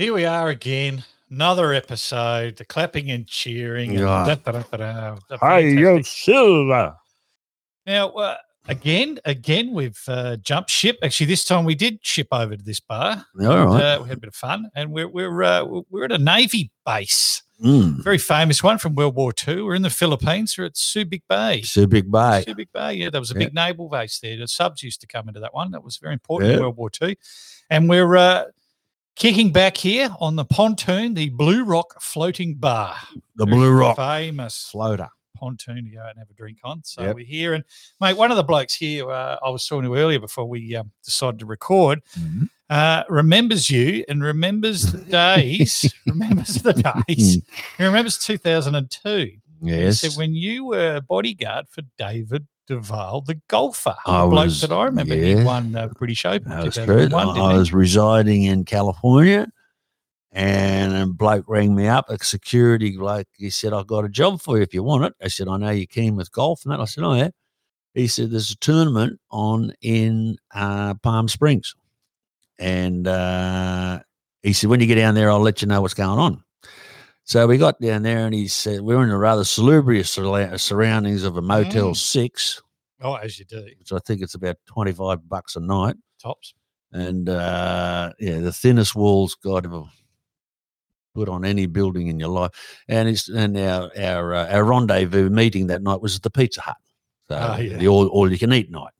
Here we are again. Another episode. The clapping and cheering. and Yeah. The yo, Silver. Now, uh, again, again, we've uh, jumped ship. Actually, this time we did ship over to this bar. All right. Uh, we had a bit of fun, and we're we're uh, we're at a navy base, Mm. very famous one from World War II. We're in the Philippines. We're at Subic Bay. Subic Bay. Subic Bay. Yeah, there was a Yeah. big naval base there. The subs used to come into that one. That was very important in World War II. And we're uh, kicking back here on the pontoon, the Blue Rock Floating Bar. The Blue Rock famous floater. pontoon to go out and have a drink on. So Yep. we're here, and mate, one of the blokes here uh, I was talking to earlier before we um, decided to record Mhm. uh, remembers you and remembers the days. remembers the days. He remembers 2002. He Yes. said when you were bodyguard for David Duval, the golfer, I the bloke was- that I remember, he won uh, British Open. Was true. I, I was residing in California and a bloke rang me up, a security bloke. He said, I've got a job for you if you want it. I said, I know you're keen with golf and that. I said, Oh, yeah. He said, There's a tournament on in uh, Palm Springs. And uh, he said, When you get down there, I'll let you know what's going on. So we got down there and he said, We were in a rather salubrious surroundings of a Motel Mm. 6, Oh, as you do, which I think it's about 25 bucks a night tops. and uh, yeah, the thinnest walls God ever put on any building in your life. And it's and our our uh, our rendezvous meeting that night was at the Pizza Hut, so Ah, yeah. the all all you can eat night.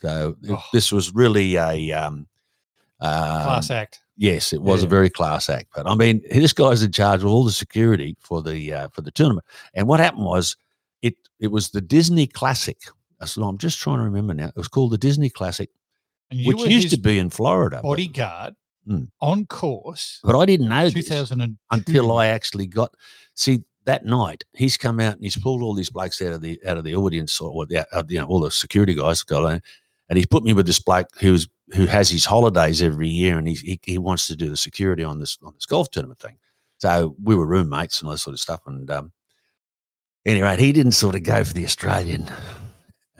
So Oh. this was really a um, uh, Class act. Yes, it was a very class act. But I mean, this guy's in charge of all the security for the uh, for the tournament. And what happened was, it it was the Disney Classic. So I'm just trying to remember now. It was called the Disney Classic, which used to be in Florida. but- bodyguard Mm. on course. But I didn't know this until I actually got see that night. He's come out and he's pulled all these blokes out of the out of the audience or the, uh, you know all the security guys and he's put me with this bloke who's who has his holidays every year, and he, he he wants to do the security on this on this golf tournament thing. So we were roommates and all that sort of stuff. And um, anyway, he didn't sort of go for the Australian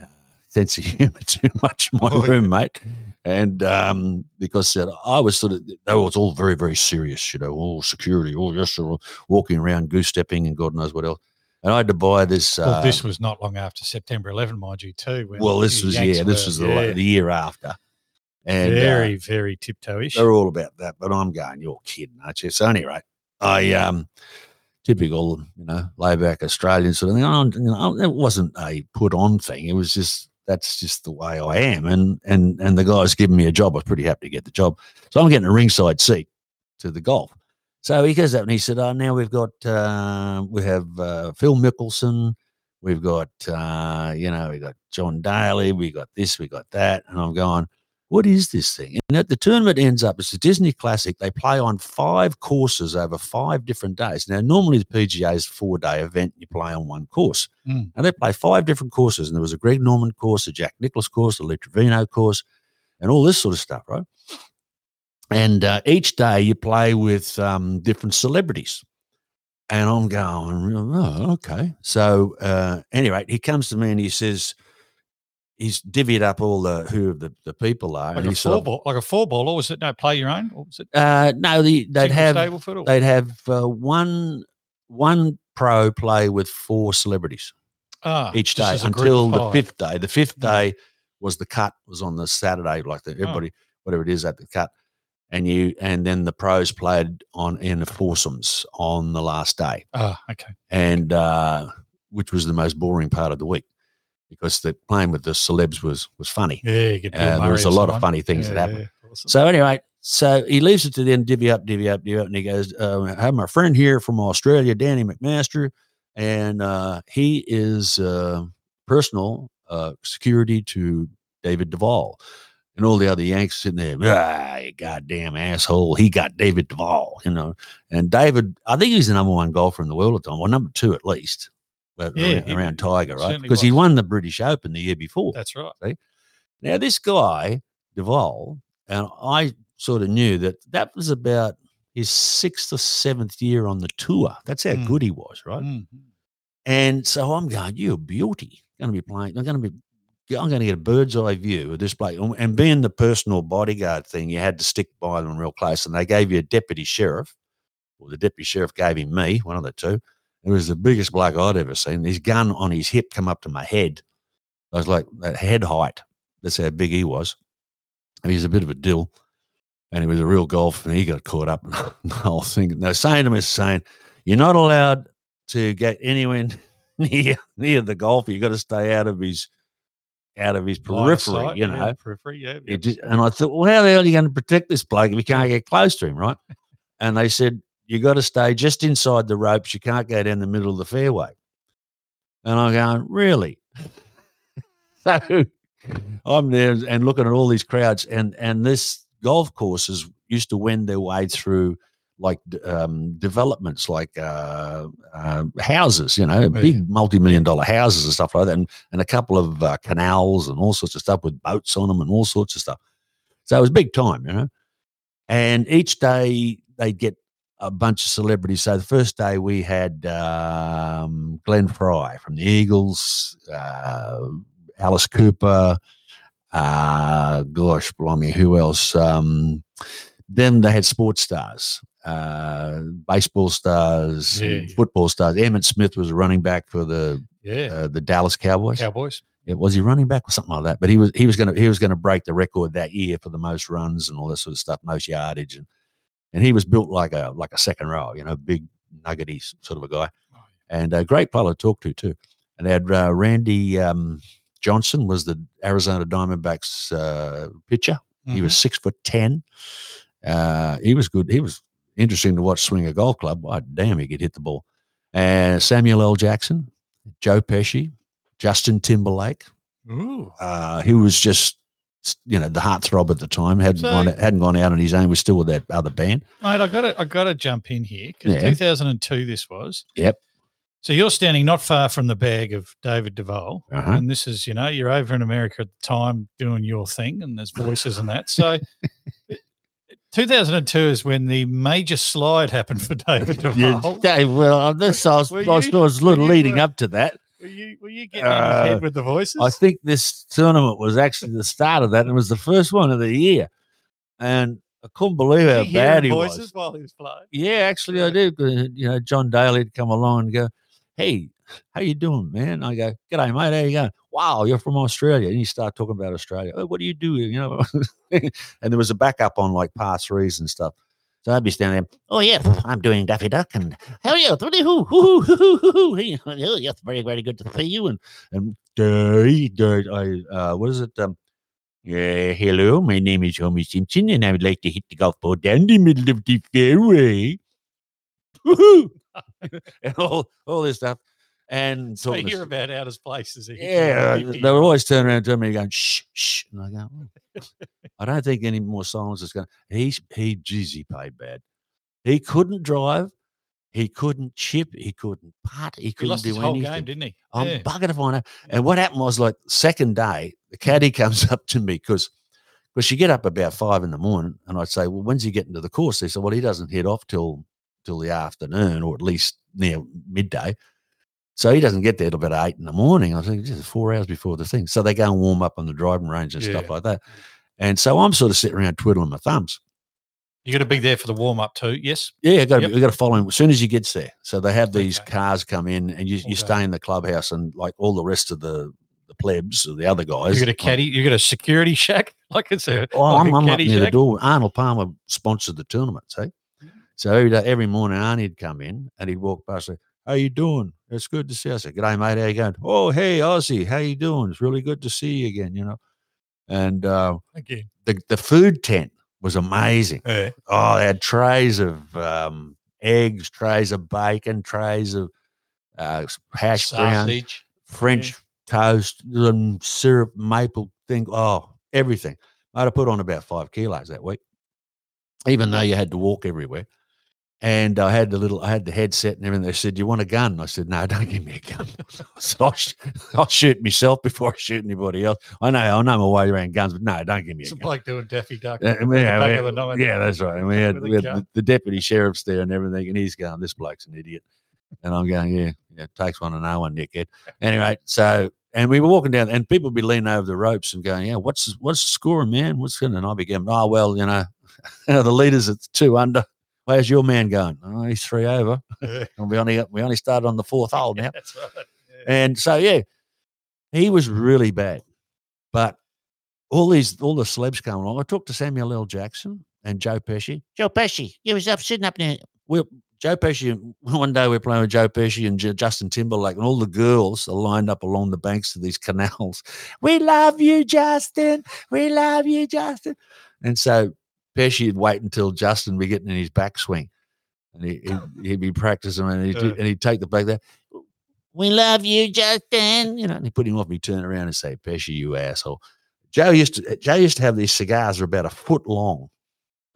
uh, sense of humour too much. My Oh, yeah. roommate and um, because uh, I was sort of, they was all very, very serious, you know, all security, all just sort of walking around, goose stepping, and God knows what else. And I had to buy this. Uh, Well, this was not long after September 11, mind you, too. well, this was yeah, this was the, yeah, the year after, and uh, very, very tiptoeish. they're all about that. But I'm going, you're kidding, aren't you? So anyway, I um, typical, you know, layback Australian sort of thing. I, you know, it wasn't a put on thing. It was just that's just the way I am. And and and the guy's giving me a job. I was pretty happy to get the job. So I'm getting a ringside seat to the golf. So he goes up and he said, "Oh, now we've got uh, we have uh, Phil Mickelson." We've got, uh, you know, we got John Daly, we got this, we got that. And I'm going, what is this thing? And at the tournament ends up, it's a Disney Classic. They play on five courses over five different days. Now, normally the PGA is a four day event. You play on one course. Mm. And they play five different courses. And there was a Greg Norman course, a Jack Nicklaus course, a Lee Trevino course, and all this sort of stuff, right? And uh, each day you play with um, different celebrities. And I'm going, oh, okay. So, uh, anyway, he comes to me and he says, he's divvied up all the who the, the people are. like and a four of- ball, like a four ball, or was it no play your own? Or was it uh, no, the, they'd have Stableford? Or? they'd have uh, one one pro play with four celebrities ah, each day as a group until the fifth day. The fifth Yeah. day was the cut was on the Saturday, like the, everybody whatever it is at the cut, and you and then the pros played on in the foursomes on the last day, Ah, okay. and uh, which was the most boring part of the week because the playing with the celebs was was funny. Yeah, Uh, there was a lot of funny things Yeah, that happened. yeah, awesome. So anyway, so he leaves it to the end, divvy up, divvy up, divvy up, and he goes, uh, "I have my friend here from Australia, Danny McMaster, and uh, he is uh, personal uh, security to David Duval." And all the other Yanks sitting there, ah, you goddamn asshole. He got David Duval, you know. And David, I think he's the number one golfer in the world at the time, well, number two at least, but Yeah, around, he- around Tiger, right? Because he won the British Open the year before. That's right. Now, this guy, Duval, and I sort of knew that that was about his sixth or seventh year on the tour. That's how Mm. good he was, right? Mm. And so I'm going, you're a beauty. Going to be playing. I'm going to be I'm going to get a bird's eye view of this place. And- being the personal bodyguard thing, you had to stick by them real close. And they gave you a deputy sheriff, or the deputy sheriff gave him me, one of the two. It was the biggest bloke I'd ever seen. His gun on his hip come up to my head. I was like at head height. That's how big he was. And he's a bit of a dill. And he was a real golf, and he got caught up in the whole thing. They're saying to me, saying, You're not allowed to get anywhere near near the golf. You've got to stay out of his out of his periphery, sight, you yeah, know. periphery, yeah. It just, and I thought, well, how the hell are you going to protect this bloke if you can't get close to him, right? And they said, you got to stay just inside the ropes. You can't go down the middle of the fairway. And I'm going, really? so I'm there and looking at all these crowds, and and this golf courses used to wend their way through like um, developments, like uh, uh, houses, you know, big multi-million dollar houses and stuff like that, and, and a couple of uh, canals and all sorts of stuff with boats on them and all sorts of stuff. So it was big time, you know. And each day they'd get a bunch of celebrities. So the first day we had um, Glenn Frey from the Eagles, uh, Alice Cooper, uh, gosh, blimey, who else? Um, then they had sports stars, uh, baseball stars, Yeah. football stars. Emmitt Smith was a running back for the Yeah. uh, the Dallas Cowboys. Cowboys. Yeah, was he running back or something like that? But he was he was going to he was going to break the record that year for the most runs and all that sort of stuff, most yardage, and and he was built like a like a second row, you know, big nuggety sort of a guy, and a great player to talk to too. And they had uh, Randy um, Johnson was the Arizona Diamondbacks uh, pitcher. He Mm-hmm. was six foot ten. Uh, he was good. He was interesting to watch swing a golf club. Why, damn, he could hit the ball. And Samuel L. Jackson, Joe Pesci, Justin Timberlake. Ooh. Uh, he was just, you know, the heartthrob at the time. hadn't So- gone hadn't gone out on his own. Was still with that other band. Mate, I got to I got to jump in here because Yeah. 2002 this was. Yep. So you're standing not far from the bag of David Duval, Uh-huh. and this is you know you're over in America at the time doing your thing, and there's voices and that. So 2002 is when the major slide happened for David Duval. Yeah, well, this I was, Were I you- was little leading uh, up to that. Were you were you getting in Uh, head with the voices? I think this tournament was actually the start of that, and it was the first one of the year. And I couldn't believe how hear bad he voices was. while he was flying. Yeah, actually, I did. You know, John Daly would come along and go, "Hey, how you doing, man?" I go, "G'day, mate. How you going?" Wow, you're from Australia, and you start talking about Australia. Oh, what do you do? You know, and there was a backup on like par threes and stuff. So I'd be standing there. Oh yeah, I'm doing Daffy Duck, and how are you? Hoo hoo hoo hoo hoo yes, very very good to see you. And and uh, I uh, what is it? Um, yeah, hello, my name is Homer Simpson, and I would like to hit the golf ball down the middle of the fairway. And all, all this stuff. And So to hear about out of places. yeah, they would always turn around to me going, shh, shh. And I go, "Oh." I don't think any more silence is going to. He, he, geez, he played bad. He couldn't drive. He couldn't chip. He couldn't putt. He He couldn't lost do his whole anything. game, didn't he? I'm Yeah. bugger to find out. And what happened was like second day, the mm. caddy comes up to me because because you get up about five in the morning, and I'd say, well, when's he getting to the course? They said, well, he doesn't head off till till the afternoon or at least near midday. So he doesn't get there till about eight in the morning. I was like, just four hours before the thing. So they go and warm up on the driving range and stuff like that. And so I'm sort of sitting around twiddling my thumbs. You got to be there for the warm up too. Yes. Yeah, got to Yep. we got to follow him as soon as he gets there. So they have these Okay. cars come in, and you, you stay in the clubhouse, and like all the rest of the the plebs or the other guys. You got a like- caddy. You got a security shack. Like it's a. Oh, like I'm, a I'm up near the door. Arnold Palmer sponsored the tournament, see? Mm. So every day, every morning, Arnie'd come in and he'd walk past and How you doing? It's good to see you. I said, G'day, mate. How you going? Oh, hey, Aussie. How you doing? It's really good to see you again, you know. And uh, Again. the, the food tent was amazing. Yeah. Oh, they had trays of um, eggs, trays of bacon, trays of uh, hash brown, Sausage. French toast, and syrup, maple thing. Oh, everything. I'd have put on about five kilos that week, even though you had to walk everywhere. And I had the little, I had the headset and everything. They said, "Do "You want a gun?" I said, "No, don't give me a gun. so I'll, sh- I'll shoot myself before I shoot anybody else. I know, I know my way around guns, but no, don't give me a It's gun." like doing Daffy Duck. Uh, yeah, we- the yeah, that's right. And we had, we had the, the deputy sheriff's there and everything, and he's going, "This bloke's an idiot," and I'm going, "Yeah, yeah, it takes one to know one, dickhead." Anyway, so and we were walking down, and people would be leaning over the ropes and going, "Yeah, what's what's the score, man? What's going?" And I'd be going, "Oh well, you know, the leaders at two under. Where's your man going? Oh, he's three over, Yeah. and we only we only started on the fourth hole now." That's right. Yeah. And so yeah, he was really bad. But all these all the celebs come along. I talked to Samuel L. Jackson and Joe Pesci. Joe Pesci, you was up sitting up there. We Joe Pesci. One day we're playing with Joe Pesci and J- Justin Timberlake, and all the girls are lined up along the banks of these canals. We love you, Justin. We love you, Justin. And so Pesci would wait until Justin be getting in his backswing, and he, he'd, he'd be practicing, and he'd, Uh. and he'd take the back there. We love you, Justin. You know, and he put him off. and He'd turn around and say, "Pesci, you asshole." Joe used to Joe used to have these cigars that are about a foot long.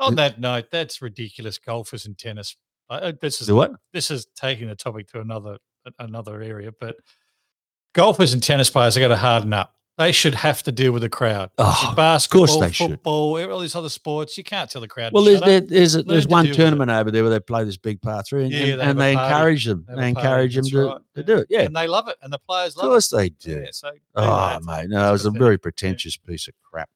On that note, that's ridiculous. Golfers and tennis. Uh, this is The what? this is taking the topic to another another area, but golfers and tennis players are going to harden up. They should have to deal with the crowd. Oh, Basketball, they should. football, all these other sports, you can't tell the crowd. Well, there's shut there, up. there's, a, there's one tournament over there where they play this big par three, and, Yeah, and, they and they encourage them. They They encourage them to, right, to yeah. do it. Yeah, and they love it, and the players love it. of course they do. Yeah, so Oh, mate, no, it was a very pretentious piece of crap.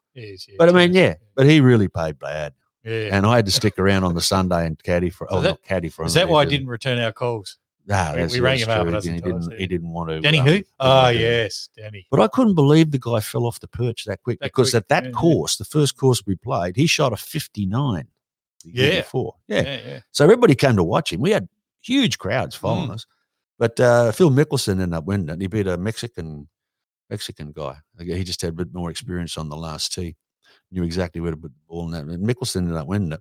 But I mean, yeah, but he really played bad, yeah. and I had to stick around on the Sunday and caddy for. Oh, that- not caddy for. Is that why I didn't return our calls? No, we- we rang him up a true. dozen He didn't. He didn't want to. Danny um, who? Oh, yes, Danny. But I couldn't believe the guy fell off the perch that quick That because quick, at that yeah, yeah. course, the first course we played, he shot a 59 the year Yeah. before. Yeah. Yeah, yeah. So everybody came to watch him. We had huge crowds following Mm. us. But uh, Phil Mickelson ended up winning it. He beat a Mexican Mexican guy. He just had a bit more experience on the last tee, knew exactly where to put the ball in that. And Mickelson ended up winning it.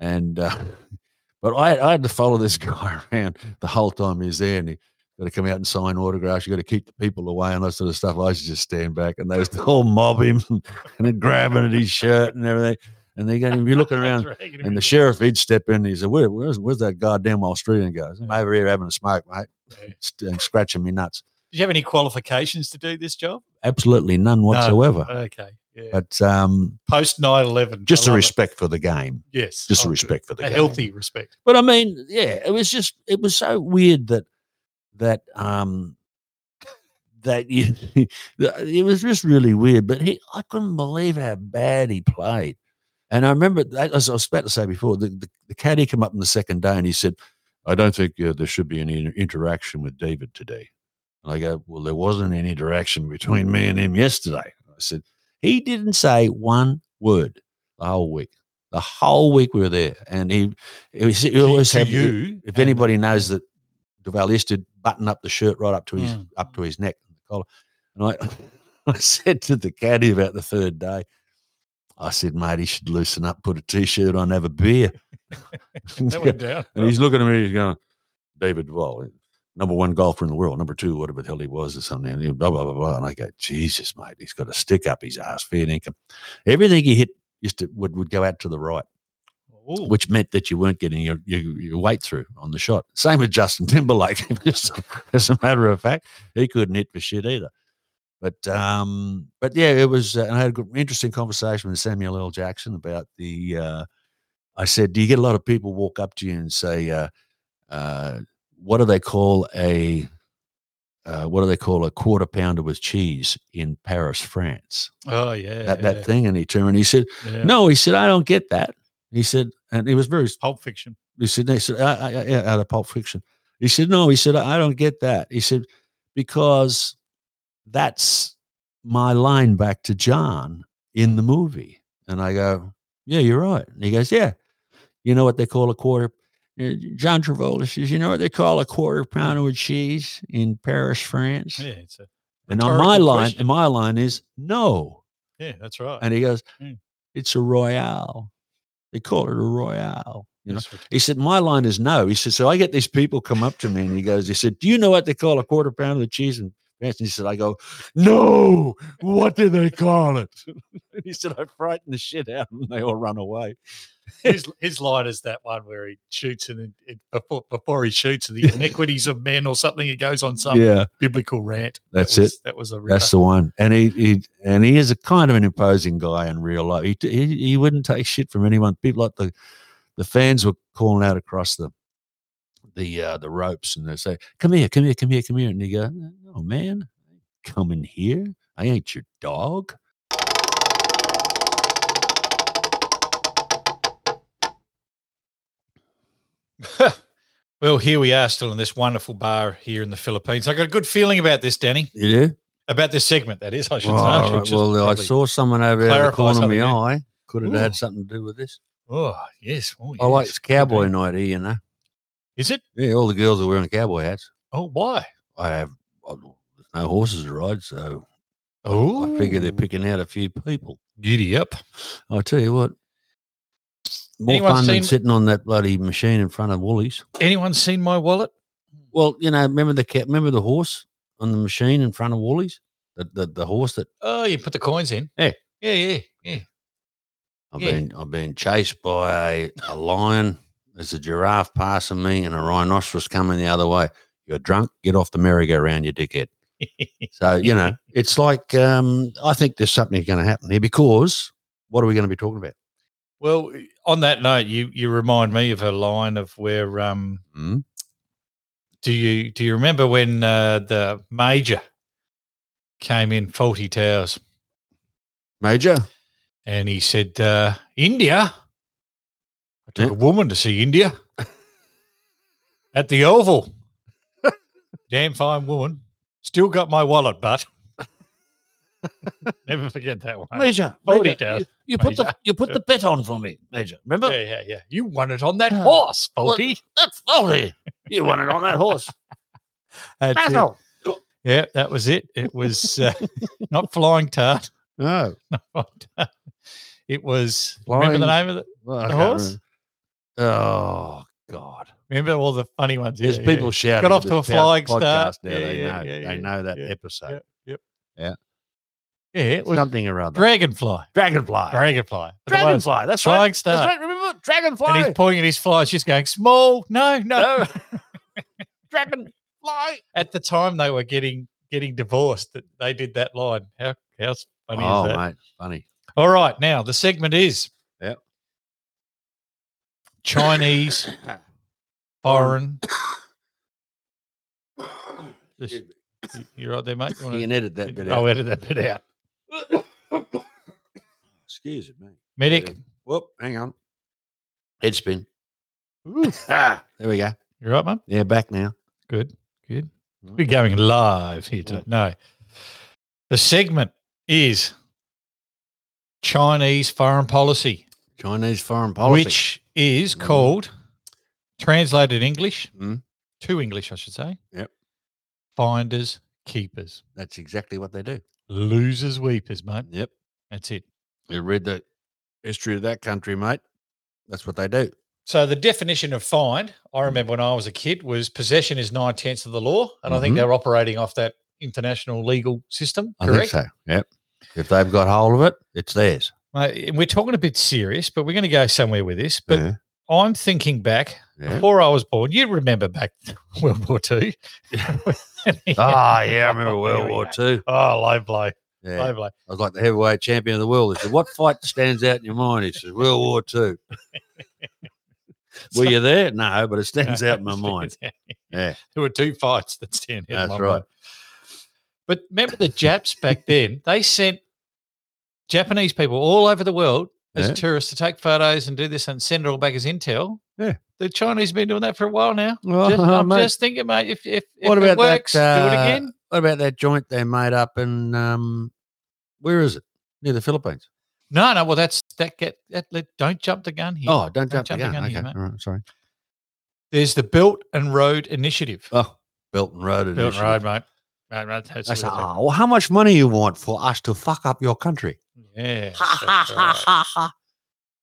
And uh, but I, I had to follow this guy around the whole time he was there, and he got to come out and sign autographs. You got to keep the people away and that sort of stuff. I used to just stand back, and they was all mob him and then grabbing at his shirt and everything. And they got him. You're looking around, him and the sheriff, he'd step in. And He said, Where, where's, where's that goddamn Australian guy? I'm over here having a smoke, mate, Yeah. and scratching me nuts. Did you have any qualifications to do this job? Absolutely none whatsoever. Okay. Yeah. But um, Post 9 11. just a respect for the game. Yes. Just a oh, good. respect for the A game. healthy respect. But I mean, yeah, it was just it was so weird that that um that you it was just really weird. But he, I couldn't believe how bad he played. And I remember, that- as I was about to say before, the, the, the caddy came up on the second day and he said, "I don't think uh, there should be any interaction with David today." And I go, "Well, there wasn't any interaction between me and him yesterday." I said, "He didn't say one word the whole week." The whole week we were there, and he, he, was- he always had you. if anybody knows that Duval used to button up the shirt right up to his Mm. up to his neck, the collar. And I, I said to the caddy about the third day, I said, mate, he should loosen up, put a t-shirt on, have a beer. That went down. and he's looking at me, he's going, David Duval, number one golfer in the world, number two, whatever the hell he was or something. Blah, blah, blah, blah. And I go, Jesus, mate, he's got a stick up his ass, fair income. Everything he hit used to would, would go out to the right Ooh. which meant that you weren't getting your, your, your weight through on the shot. Same with Justin Timberlake. Just as a matter of fact, he couldn't hit for shit either. But um, but yeah, it was. Uh, and I had an interesting conversation with Samuel L. Jackson about the. Uh, I said, "Do you get a lot of people walk up to you and say, uh, uh, what do they call a, uh, what do they call a quarter pounder with cheese in Paris, France? Oh, yeah. that yeah, that thing?" And he turned and he said, yeah. "No," he said, "I don't get that." He said, and he was very Pulp Fiction. he said, they said, I, I, yeah, out of Pulp Fiction. He said, no, he said, I don't get that. He said, because that's my line back to John in the movie. And I go, yeah, you're right. And he goes, yeah. You know what they call a quarter? Uh, John Travolta says, you know what they call a quarter pounder with cheese in Paris, France? Yeah, it's a, and on my line, question. and my line is no. yeah, that's right. And he goes, Mm. it's a royale. They call it a royale. You know, he said, My line is no. He said, So I get these people come up to me and he goes, He said, Do you know what they call a quarter pound of cheese and And he said, I go, No, what do they call it? And he said, I frightened the shit out of them. They all run away. his, his line is that one where he shoots and it, before, before he shoots the iniquities of men or something, he goes on some yeah, biblical rant. That That's was- it. That was a that's the one. And he, he and he is a kind of an imposing guy in real life. He, he he wouldn't take shit from anyone. People like the the fans were calling out across the the uh, the ropes and they say, "Come here, come here, come here, come here," and he go, "Oh man, come in here. I ain't your dog. well, here we are still in this wonderful bar here in the Philippines. I got a good feeling about this, Danny. You do? About this segment, that is, I should Oh, say. Right. Well, I saw someone over there in the corner of my eye. Could have had something to do with this. Oh, yes. Oh, I like yes. it's cowboy night here, you know. Is it? Yeah, all the girls are wearing cowboy hats. Oh, why? I have I, no horses to ride, so Oh, I figure they're oh. picking out a few people. giddy up. I tell you what, more Anyone fun seen- than sitting on that bloody machine in front of Woolies. Anyone seen my wallet? Well, you know, remember the cat, remember the horse on the machine in front of Woolies, the the, the horse that Oh, you put the coins in. Yeah. Yeah, yeah, yeah. I've Yeah. been I've been chased by a, a lion. There's a giraffe passing me and a rhinoceros coming the other way. You're drunk. Get off the merry-go-round, you dickhead. So you know, it's like um, I think there's something going to happen here because what are we going to be talking about? well, on that note, you you remind me of a line of where um Hmm? do you do you remember when uh, the major came in Fawlty Towers Major, and he said uh, India. I took a woman to see India at the Oval. Damn fine woman. Still got my wallet, but never forget that one. Major, Fawlty Major, towers. you, you put the you put the bet on for me, Major. Remember Yeah, yeah, yeah. You won it on that Yeah. horse, Well, that's faulty. You won it on that horse. That's Yeah, that was it. It was uh, not flying tart. No, It was remember the name of it? well, The horse? remember. Oh God. Remember all the funny ones. There's Yeah, people yeah. shouting. Got off to a flying start. Now. Yeah, they yeah, know. yeah, they know that yeah, episode. Yeah, it was Something or other. dragonfly. Dragonfly. Dragonfly. Dragonfly. That's right. Flying That's start. right. Remember And he's pointing at his flies, just going small. No, no. Dragonfly. At the time, they were getting getting divorced. That they did that line. How how funny Oh, is that? Oh mate, funny. All right, now the segment is Yep. Chinese, foreign. This- you- you right there, mate? You You wanna- can edit that bit I'll out. edit that bit out. Excuse me. Medic, Whoop, hang on. Head spin. Ah, there we go. You're right, mate? Yeah, back now. Good, good. We're going live here today. No, the segment is Chinese foreign policy, Chinese foreign policy. which is Mm. called translated English Mm. to English, I should say. Yep. Finders, keepers, That's exactly what they do. losers, weepers, mate. Yep. That's it. You read the history of that country, mate. That's what they do. So the definition of find, I remember when I was a kid, was possession is nine tenths of the law, and I think Mhm. they're operating off that international legal system. I Correct. think so. Yep. If they've got hold of it, it's theirs. Mate, we're talking a bit serious, but we're going to go somewhere with this. But yeah. I'm thinking back yeah. before I was born. You remember back World War Two? Ah, yeah, I remember World War. Two. Oh, low blow, Yeah. low blow. I was like the heavyweight champion of the world. He said, What fight stands out in your mind? He says, World War Two. Were you there? No, but it stands out in my mind. Yeah. There were two fights that stand out. in That's my right. mind. But remember the Japs back then? They sent Japanese people all over the world as Yeah. tourists to take photos and do this and send it all back as intel. Yeah. The Chinese have been doing that for a while now. Well, Just, I'm mate, just thinking, mate, if, if, if what it about works, that? do it uh, again. What about that joint they made up in um, where is it? Near the Philippines. No, no. Well, that's that. Get that. Let, don't jump the gun here. Oh, don't Don't jump the jump the gun. gun Okay, here, mate. all right, sorry. There's the Belt and Road Initiative. Oh, Belt and Road. Belt and Road, mate. Right, right, that's I said, what it is. oh, well, how much money you want for us to fuck up your country? Yeah. Ha that's ha ha ha.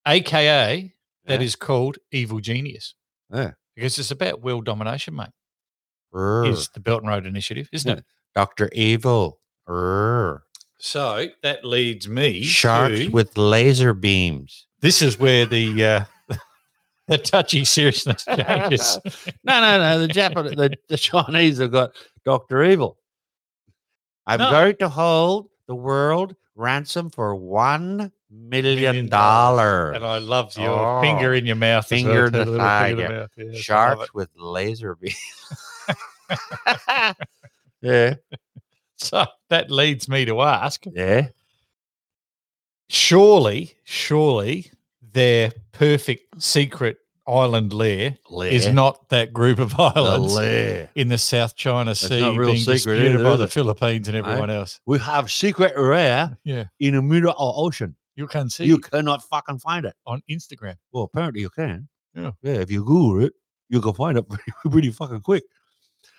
AKA, that Yeah. is called Evil Genius. Yeah. Because it's about world domination, mate. Rrr. Is the Belt and Road Initiative, isn't it? Dr. Evil. Rrr. So that leads me Sharks to- with laser beams. this is where the uh, the touchy seriousness changes. No, no, no. The Japanese, the, the Chinese have got Doctor Evil. I'm No. going to hold the world ransom for one million dollars. and. I love your Oh. finger in your mouth. Finger well, in too, the thigh, yeah. the mouth. Yes, Sharks with laser beam. yeah. So that leads me to ask Yeah. surely, surely their perfect secret island lair is not that group of islands lair. in the South China Sea not real being secret disputed either, by the? Philippines and everyone else. We have secret rare Yeah. in the middle of ocean. You can see You cannot fucking find it. on Instagram. Well, apparently you can. Yeah. Yeah. If you Google it, you can find it pretty, pretty fucking quick.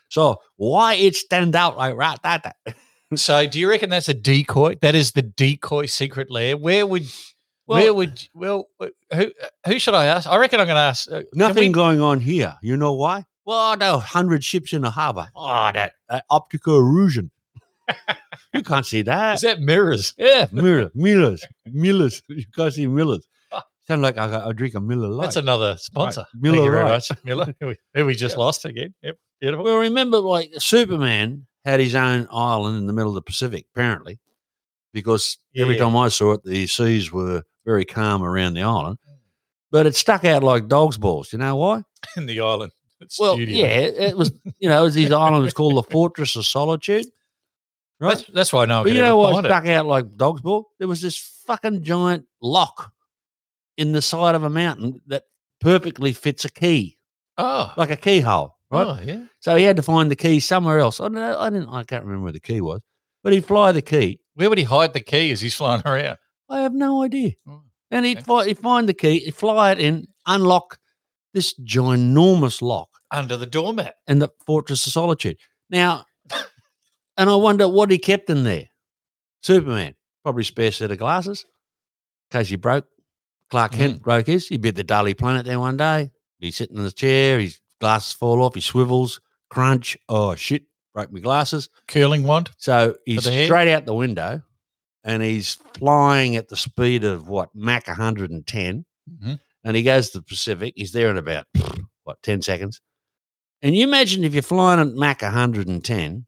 So why it stand out like that? That, that? So do you reckon that's a decoy? That is the decoy secret lair. Where would where Well- would well uh, who who should I ask? I reckon I'm going to ask. Uh, Nothing we- going on here. You know why? Well, there are hundred ships in the harbor. Oh, that, that optical illusion. you can't see that. is that mirrors? Yeah, Miller, mirrors, mirrors. You can't see mirrors. Sound like I, I drink a Miller Lite. that's another sponsor. Thank Miller you very Lite. much, Miller. Who we, we just lost again. Yep, beautiful. Well, remember, like Superman had his own island in the middle of the Pacific, apparently, because every time I saw it, the seas were very calm around the island. But it stuck out like dog's balls. You know why? In the island. Well, studio. yeah, it was. You know, his island was called the Fortress of Solitude. Right. That's, that's why I know. But you know what find it. stuck out like dog's ball? There was this fucking giant lock in the side of a mountain that perfectly fits a key, Oh, like a keyhole, right? oh, yeah. So he had to find the key somewhere else. I don't know. I didn't. I can't remember where the key was, but he'd fly the key. Where would he hide the key as he's flying around? I have no idea. Oh, And he'd, okay. fi- he'd find the key, he'd fly it in, unlock this ginormous lock Under the doormat. in the Fortress of Solitude. Now, and I wonder what he kept in there. Superman, probably spare set of glasses in case he broke. Clark Kent mm. broke his. He'd be at the Daily Planet there one day. He's sitting in the chair, his glasses fall off, he swivels, crunch. Oh, shit, broke my glasses. Curling wand. So he's straight out the window and he's flying at the speed of what, Mach 110 Mhm. and he goes to the Pacific. He's there in about what ten seconds. And you imagine if you're flying at Mach 110,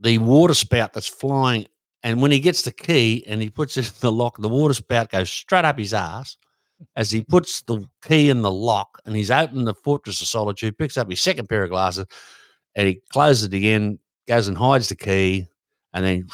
the water spout that's flying, and when he gets the key and he puts it in the lock, the water spout goes straight up his ass as he puts the key in the lock and he's opened the Fortress of Solitude, picks up his second pair of glasses, and he closes it again, goes and hides the key, and then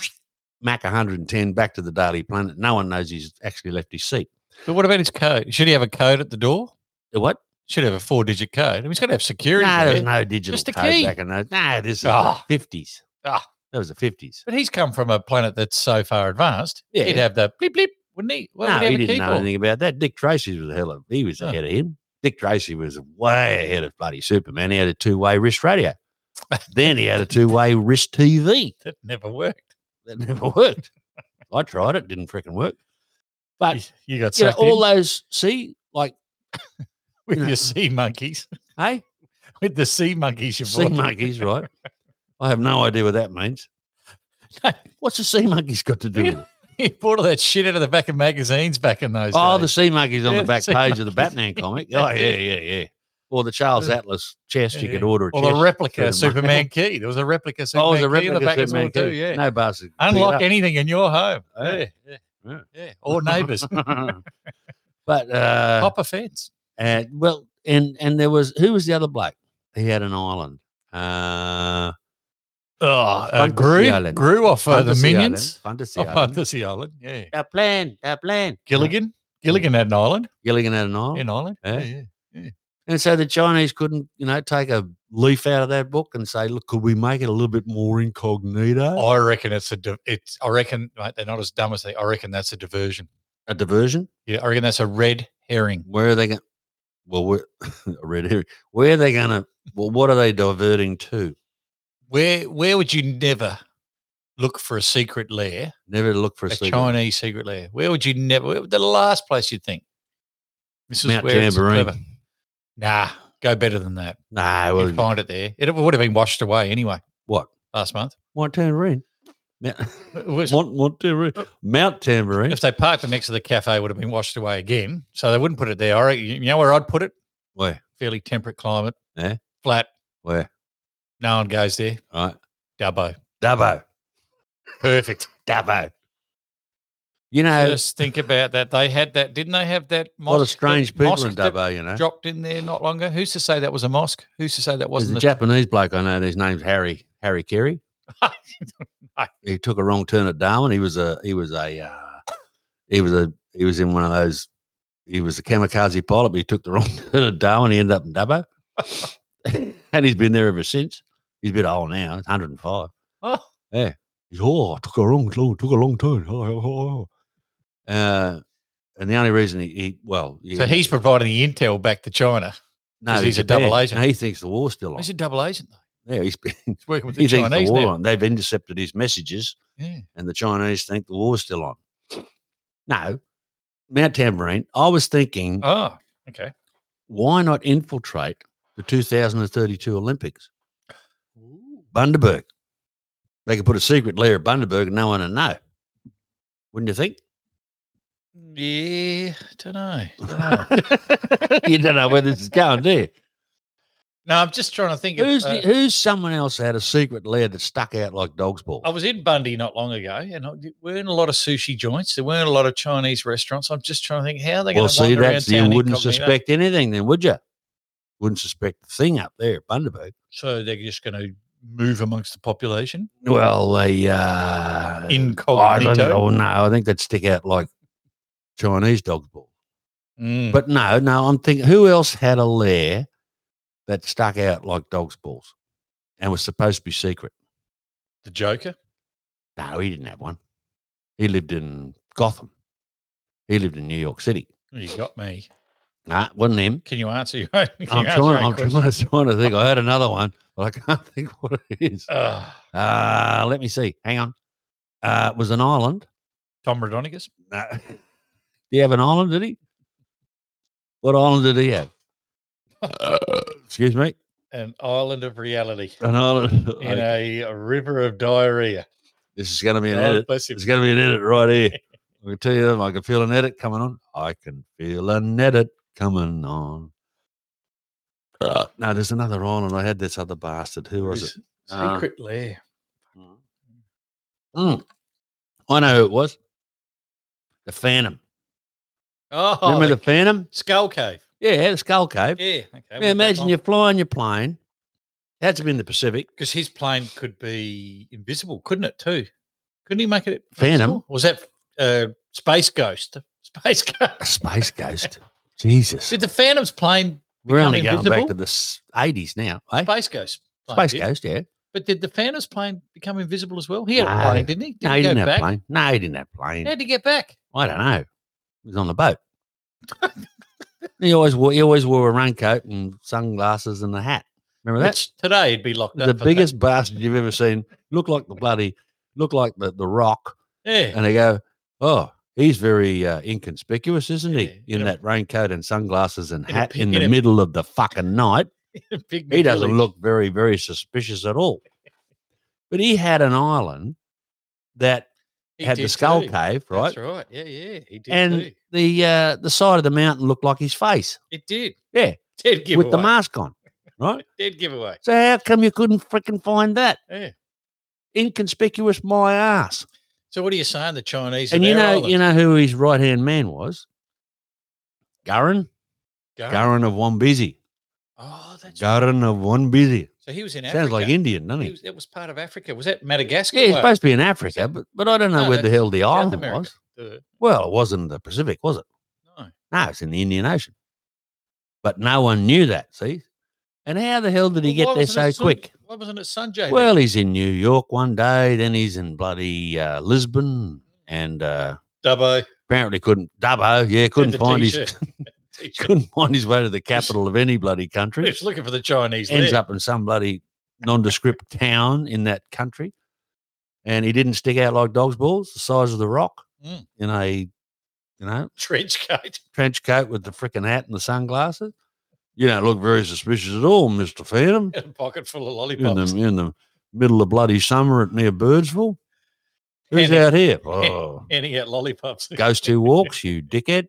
Mach 110 back to the Daily Planet. No one knows he's actually left his seat. But what about his code? Should he have a code at the door? What? Should have a four digit code. I mean, he's got to have security. No, there was no digital Just a code key. back in those. No, this is Ah. the fifties. Oh. That was the fifties. But he's come from a planet that's so far advanced. Yeah. He'd have the bleep bleep, wouldn't he? What No, would he, he didn't know for? anything about that. Dick Tracy was ahead of. He was Oh. ahead of him. Dick Tracy was way ahead of bloody Superman. He had a two-way wrist radio. then he had a two-way wrist TV. That never worked. That never worked. I tried it, didn't freaking work. But You got you know, all those see, like, with you know. your sea monkeys. hey, With the sea monkeys you sea monkeys, right? I have no idea what that means. What's the sea monkeys got to do with it? He bought all that shit out of the back of magazines back in those days. Oh, the sea monkeys on Yeah, the back sea page of the. Batman comic. Oh, yeah, yeah, yeah. Or the Charles Atlas chest. You could order a or chest. the replica for Superman key. There was a replica Superman Oh, it was a key in the replica back as Superman too. Yeah. No bastard. Unlock anything in your home. Yeah. Yeah. Yeah. Yeah. yeah. Or neighbours. but uh, Pop a fence. and well, and and there was who was the other bloke? He had an island. Uh, Oh, uh, Gru, Island. Gru off uh, the minions. Island. Fantasy Oh, Island. Fantasy Island. Yeah. The plan, the plan. Gilligan. Gilligan had an island. Gilligan had an island. In Ireland. Yeah. Yeah. And so the Chinese couldn't, you know, take a leaf out of that book and say, look, could we make it a little bit more incognito? I reckon it's a. Di- it's. I reckon mate, they're not as dumb as they. I reckon that's a diversion. A diversion? Yeah. I reckon that's a red herring. Where are they going? Well, we're, a red herring. Where are they going to? Well, what are they diverting to? Where Where would you never look for a secret lair? Never look for a, A secret. Chinese secret lair. Where would you never? Where, the last place you'd think. This is Mount where it's Tamborine. clever. Nah, go better than that. Nah, You'd well, find it there. It would have been washed away anyway what? last month. Mount Tamborine. Mount, It was- Mount, Mount Tamborine. Uh, Mount Tamborine. if they parked it next to the cafe, it would have been washed away again. So they wouldn't put it there. I reckon, you know where I'd put it? Where? Fairly temperate climate. Yeah. Flat. Where? No one goes there. Right. Dubbo. Dubbo. Perfect. Dubbo. You know, Just think about that. They had that, didn't they have that a lot of strange people mosque in Dubbo, you know. dropped in there not long ago? Who's to say that was a mosque? Who's to say that wasn't a the Japanese bloke I know, his name's Harry, Harry Carey. he took a wrong turn at Darwin. He was a he was a uh, he was a he was in one of those. He was a kamikaze pilot, but he took the wrong turn at Darwin. He ended up in Dubbo, and he's been there ever since. He's a bit old now. He's 105. Oh, He's oh, I took a wrong, long, took a long turn. Oh, oh, oh, oh." Uh, and the only reason he, he well, so he's providing the intel back to China. No, he's a Japan. double agent. No, he thinks the war's still on. He's a double agent. though. Yeah, he's been, He's working with the he thinks the Chinese war now. on. They've intercepted his messages, Yeah. and the Chinese think the war's still on. No, Mount Tamborine. I was thinking, Oh, okay. why not infiltrate the 2032 Olympics? Bundaberg. They could put a secret layer at Bundaberg and no one would know. Wouldn't you think? Yeah, don't know. Don't know. you don't know where this is going, do you? no, I'm just trying to think. Of, Who's, uh, who's someone else that had a secret lair that stuck out like dog's balls? I was in Bundy not long ago, and I- there weren't a lot of sushi joints. There weren't a lot of Chinese restaurants. I'm just trying to think how they're well, going to see, wander that's you wouldn't suspect anything then, would you? Wouldn't suspect the thing up there at Bundaberg. So they're just going to move amongst the population Well, they uh, I don't know. No, I think they'd stick out like Chinese dog's balls. Mm. But no, no, I'm thinking who else had a lair that stuck out like dog's balls and was supposed to be secret? the Joker. No, he didn't have one. He lived in Gotham. He lived in New York City. You got me. Nah, wasn't him. Can you answer your own? I'm trying, your own I'm trying, to, trying to think. I had another one, but I can't think what it is. Uh, let me see. Hang on. Uh, it was an island. Tom Rodonigus. No. Did he have an island, did he? What island did he have? Excuse me. An island of reality An island. in a, a river of diarrhea. This is going to be an edit. It's going to be an edit right here. I can tell you, I can feel an edit coming on. I can feel an edit coming on. Uh, no, there's another island. I had this other bastard. Who was it? Uh, lair. Mm. I know who it was. The Phantom. Oh, Remember the the Phantom? Skull Cave. Yeah, the Skull Cave. Yeah. Okay. Yeah, imagine you're flying your plane. Had to be in the Pacific. because his plane could be invisible, couldn't it? Too. Couldn't he make it? Phantom? invisible? Was that uh, Space Ghost? Space Ghost. Space ghost. Jesus. Did the Phantom's plane We're only going back to the 80s now. Eh? Space Ghost? Space did. Ghost, yeah. But did the Phantom's plane become invisible as well? He had No. a plane, didn't he? Did no, he, he didn't have back? plane. No, he didn't have plane. How'd he get back? I don't know. Was on the boat. he always wore he always wore a raincoat and sunglasses and a hat. Remember that? Which today he'd be locked up. the for that. biggest bastard you've ever seen. Look like the bloody look like the, the rock. Yeah. And they go, Oh, he's very uh, inconspicuous, isn't Yeah, he? In that raincoat and sunglasses and hat in in the middle of the fucking night. He doesn't look very, very suspicious at all. But he had an island that He had the skull too. cave, right? That's right. Yeah, yeah. He did And too. the uh, the side of the mountain looked like his face It did. Yeah. Did give with the mask on, right? Did give away. So how come you couldn't freaking find that? Yeah. Inconspicuous my ass. So what are you saying? The Chinese and you know, island? you know who his right hand man was? Guran. Guran of Wombizzy. Oh, that's right. Guran of Wombizzy. So he was in Sounds Africa. like Indian, doesn't He he? was, that was part of Africa. Was that Madagascar? Yeah, he's Well, supposed to be in Africa, but, but I don't know No, where the hell the South island America. was. Uh, Well, it wasn't the Pacific, was it? no. No, it's in the Indian Ocean. But no one knew that, see? And how the hell did he Well, get there so Sun- quick? Why wasn't it Sanjay? then? Well, he's in New York one day, then he's in bloody uh, Lisbon, and uh, Dubbo. apparently couldn't Dubbo, yeah, couldn't find his t-shirt. T-shirt. couldn't find his way to the capital of any bloody country. He's looking for the Chinese. Ends there. up in some bloody nondescript town in that country, and he didn't stick out like dog's balls, the size of the rock, Mm. in a you know trench coat. trench coat with the freaking hat and the sunglasses. You don't look very suspicious at all, Mister Phantom. and a pocket full of in lollipops. the in the middle of bloody summer at near Birdsville. Who's Handing- out here? Oh, handing out lollipops. ghost who walks, you dickhead.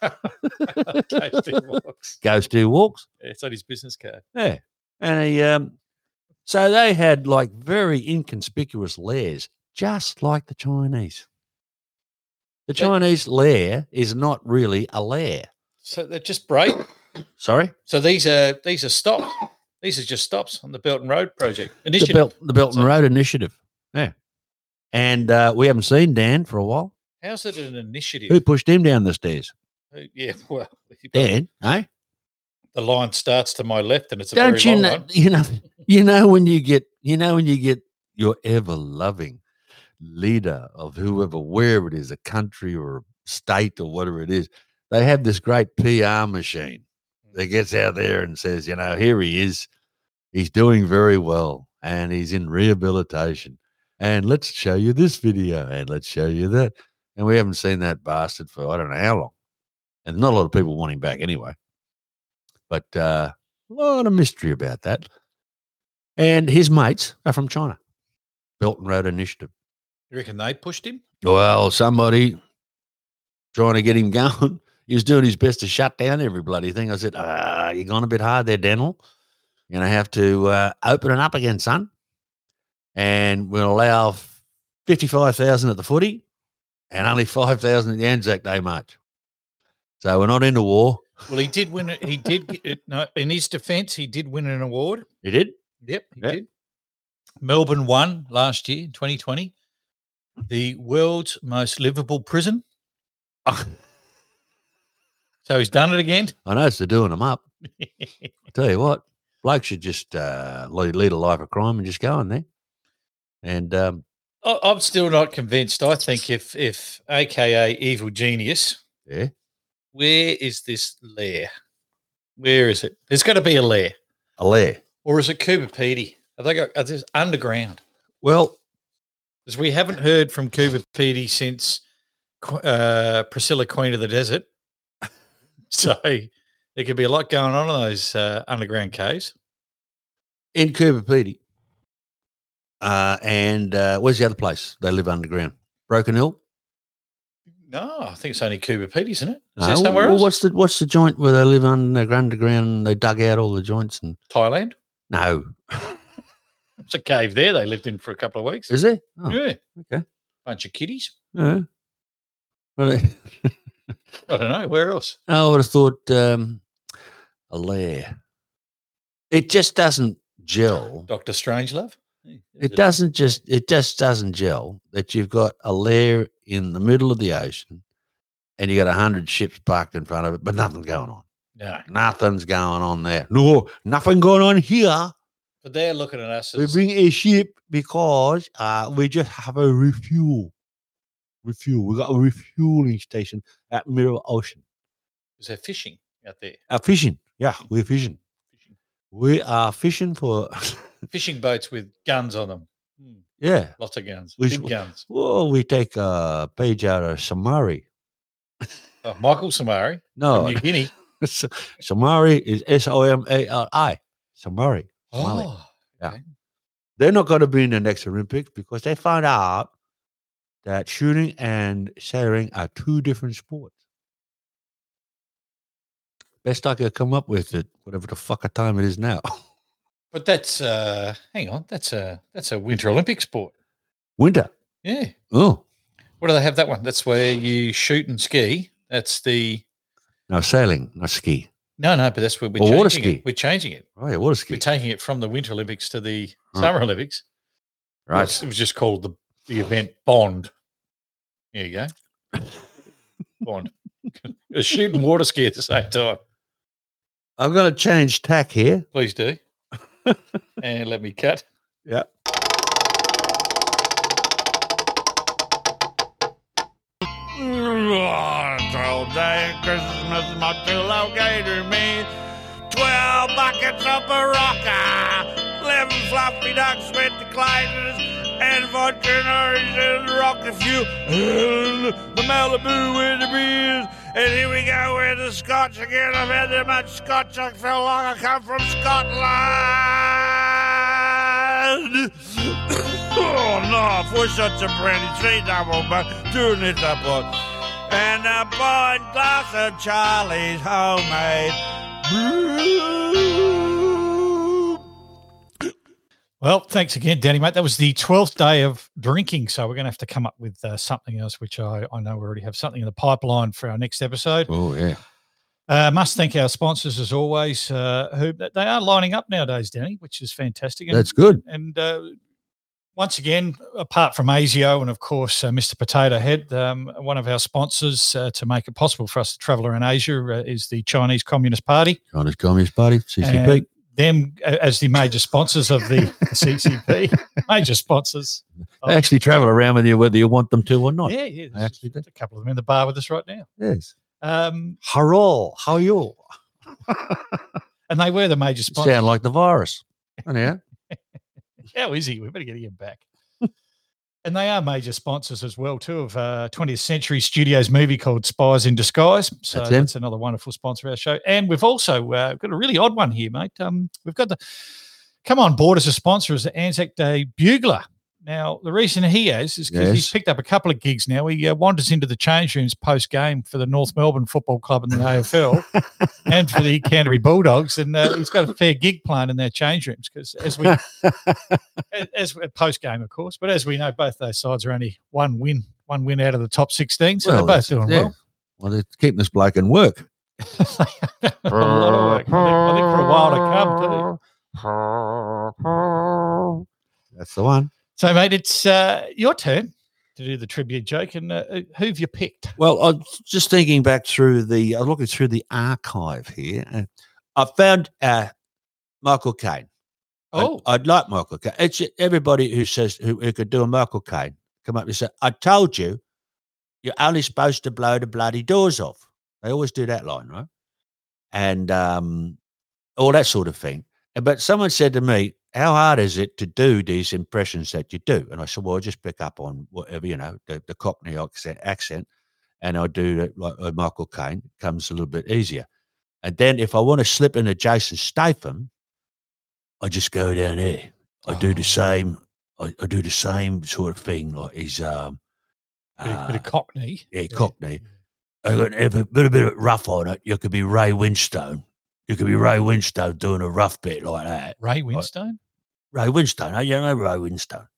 Tasty walks. Ghost who walks. It's on his business card. Yeah, and he um, so they had like very inconspicuous lairs, just like the Chinese. The Chinese lair is not really a lair. So they're just break. Sorry, So these are these are stops. These are just stops on the Belt and Road project the initiative. Belt the Belt and Road Initiative. Yeah. And uh, we haven't seen Dan for a while. How's it an initiative? Who pushed him down the stairs? Uh, Yeah, well, Dan, eh? the line starts to my left, and it's a Don't very you long know? one. You know, you know when you get, you know when you get your ever loving leader of whoever, wherever it is, a country or a state or whatever it is, they have this great PR machine that gets out there and says, you know, here he is, he's doing very well, and he's in rehabilitation, and let's show you this video, and let's show you that, and we haven't seen that bastard for I don't know how long, and not a lot of people want him back anyway but uh, a lot of mystery about that. And his mates are from China, Belt and Road Initiative. You reckon they pushed him? Well, somebody trying to get him going. He was doing his best to shut down every bloody thing. I said, uh, you're going a bit hard there, Daniel. You're going to have to uh, open it up again, son. And we'll allow 55,000 at the footy and only 5,000 at the Anzac Day march. So we're not in into war. Well, he did win it. He did. No, in his defence, he did win an award. He did? Yep, he Yeah. did. Melbourne won last year, 2020, the world's most livable prison. So he's done it again. I know they're doing them up. I tell you what, blokes should just uh, lead, lead a life of crime and just go in there. And um, I- I'm still not convinced. I think if if AKA evil genius, yeah, where is this lair? Where is it? There's got to be a lair, a lair. or is it Coober Pedy? Have they got? Are this underground? Well, Because we haven't heard from Coober Pedy since uh, Priscilla, Queen of the Desert. so there could be a lot going on in those uh, underground caves. in Coober Pedy. Uh, and uh, where's the other place they live underground? Broken Hill. No, I think it's only Coober Pedy, isn't it? Is No, there somewhere well, else? What's the what's the joint where they live underground? And they dug out all the joints and Thailand. no, It's a cave there. They lived in for a couple of weeks. is there? Oh, yeah. okay. Bunch of kiddies. yeah. Well, I don't know. Where else? I would have thought um, a lair. It just doesn't gel. Doctor Strangelove. It doesn't just it just doesn't gel that you've got a lair in the middle of the ocean and you got a hundred ships parked in front of it, but nothing's going on. Yeah. Nothing's going on there. No, nothing going on here. But they're looking at us We bring a ship because uh, we just have a refuel. Refuel. We got a refueling station at middle ocean. is they're fishing out there. Uh, fishing. Yeah, we're fishing. Fishing, We are fishing for fishing boats with guns on them. Yeah. Lots of guns. We Big guns. Well, we take a page out of Samari. Oh, Michael Samari No, from New Guinea. Samari is S O M A R I. Samari. Oh, Yeah. okay. They're not going to be in the next Olympics because they found out that shooting and sailing are two different sports. Best I could come up with it, whatever the fuck a time it is now. But that's uh hang on, that's a that's a winter Olympic sport. Winter. Yeah. Oh, What do they have that one? That's where you shoot and ski. That's the no sailing, not ski. no, no, but that's where we're Or changing water it. ski. We're changing it. Oh yeah, water ski. We're taking it from the Winter Olympics to the. Summer Olympics. It Right. was- It was just called the the event Bond. There you go. Bond. a shoot and water ski at the same time. I'm going to change tack here. Please do. And let me cut. Yeah. Twelve day Christmas, my pillow gave to me. Twelve buckets of Baraka, eleven fluffy ducks with the Claytons, and fourteen oranges and rocket fuel, and the Malibu with the beers. And here we go with the Scotch again. I've had that much Scotch. I feel like I come from Scotland. oh no, for such a brandy sweet double, but doing it up. And a pint glass of Charlie's homemade. Well, thanks again, Danny, mate. That was the 12th day of drinking. So we're going to have to come up with uh, something else, which I, I know we already have something in the pipeline for our next episode. Oh yeah. Uh, must thank our sponsors as always, uh, who they are lining up nowadays, Danny, which is fantastic. And, That's good. And uh, once again, apart from ASIO and of course uh, Mr. Potato Head, um, one of our sponsors uh, to make it possible for us to travel around Asia uh, is the Chinese Communist Party. Chinese Communist Party, CCP. And them as the major sponsors of the CCP, major sponsors. They actually travel around with you whether you want them to or not. Yeah, yeah. They There's actually do. a couple of them in the bar with us right now. Yes. Um, Hurrah! How you? and they were the major sponsors. Sound like the virus. Anyhow, How is he? We better get him back. And they are major sponsors as well, too, of uh, 20th Century Studios movie called Spies in Disguise. So That's that's, another wonderful sponsor of our show. And we've also uh, got a really odd one here, mate. Um, we've got the come on board as a sponsor as the Anzac Day Bugler. Now, the reason he has is because he's picked up a couple of gigs now. He uh, wanders into the change rooms post game for the North Melbourne Football Club in the AFL and for the Canterbury Bulldogs. And uh, he's got a fair gig plan in their change rooms because, as we as post game, of course. But as we know, both those sides are only one win, one win out of the top sixteen, so Well, they're both doing yeah. well. well, they're keeping this bloke in work. a lot of work. I think, for a while to come. That's the one. So, mate, it's uh, your turn to do the tribute joke, and uh, who've you picked? Well, I'm just thinking back through the, I was looking through the archive here. And I found uh, Michael Caine. I'd- Oh, I'd, like Michael Caine. It's everybody who says who, who could do a Michael Caine come up and say, "I told you, you're only supposed to blow the bloody doors off." They always do that line, right? And um, all that sort of thing. But someone said to me, "How hard is it to do these impressions that you do?" And I said, "Well, I just pick up on whatever you know, the, the Cockney accent, accent, and I do it like uh, Michael Caine. It comes a little bit easier. And then if I want to slip in a Jason Statham, I just go down there. I do Oh. the same. I, I do the same sort of thing. Like he's um, bit, of- bit uh, of Cockney. yeah, Cockney. I got a bit, a bit of rough on it. You could be Ray Winstone. You could be Ray Winstone doing a rough bit like that. Ray Winstone. Ray Winstone. Oh, you know Ray Winstone.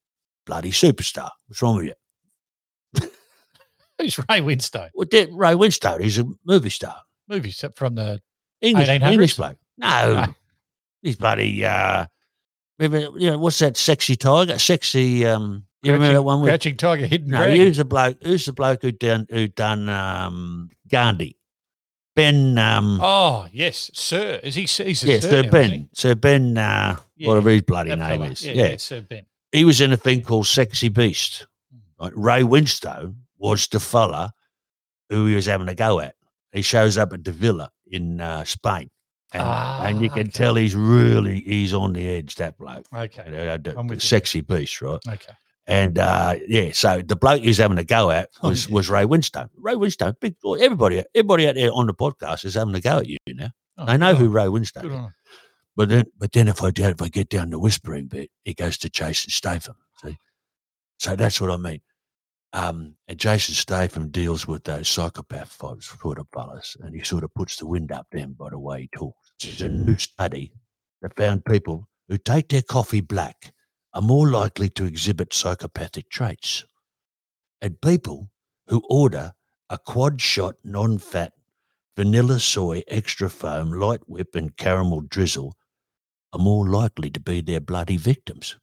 Bloody superstar. What's wrong with you? Who's Ray Winstone? Well, Ray Winstone? He's a movie star. Movies from the English, 1800s? English bloke. No, No. he's bloody. Uh, remember, you know, what's that sexy tiger? Sexy. Um, you remember that one with Crouching Tiger, Hidden No, Dragon. who's the bloke? Who's the bloke who done who done um, Gandhi? Ben. Um, Oh yes, Sir. Is he? He's a yeah, Sir, now, Ben. Sir Ben. Uh, Yeah, whatever his bloody name fella. is. Yeah, Yeah, yeah, Sir Ben. he was in a thing called Sexy Beast. Hmm. Right? Ray Winstone was the fella who he was having a go at. He shows up at the villa in uh, Spain, and, and you Ah, can okay. tell he's really he's on the edge. That bloke. Okay. The- I'm the you. sexy beast, right? Okay. And uh, yeah, so the bloke he's having a go at Oh, was yeah. was Ray Winstone. Ray Winstone, big boy. Everybody, everybody out there on the podcast is having a go at you now. Oh, They know who Ray Winstone is. But then, but then if I do, if I get down the whispering bit, it goes to Jason Statham. See, so that's what I mean. Um, and Jason Statham deals with those psychopath folks, sort of fellas, and he sort of puts the wind up them by the way he talks. There's a new study that found people who take their coffee black are more likely to exhibit psychopathic traits, and people who order a quad shot non-fat vanilla soy extra foam light whip and caramel drizzle are more likely to be their bloody victims.